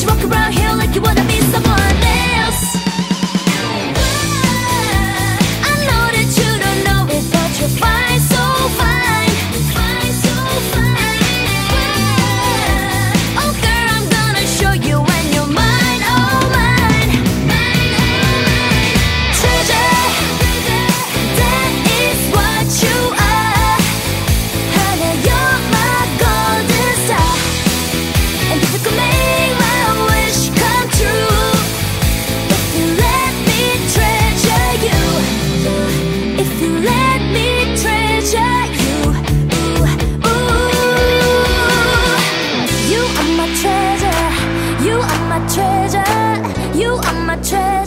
You walk around here like you wanna be someone. Treasure. You are my treasure.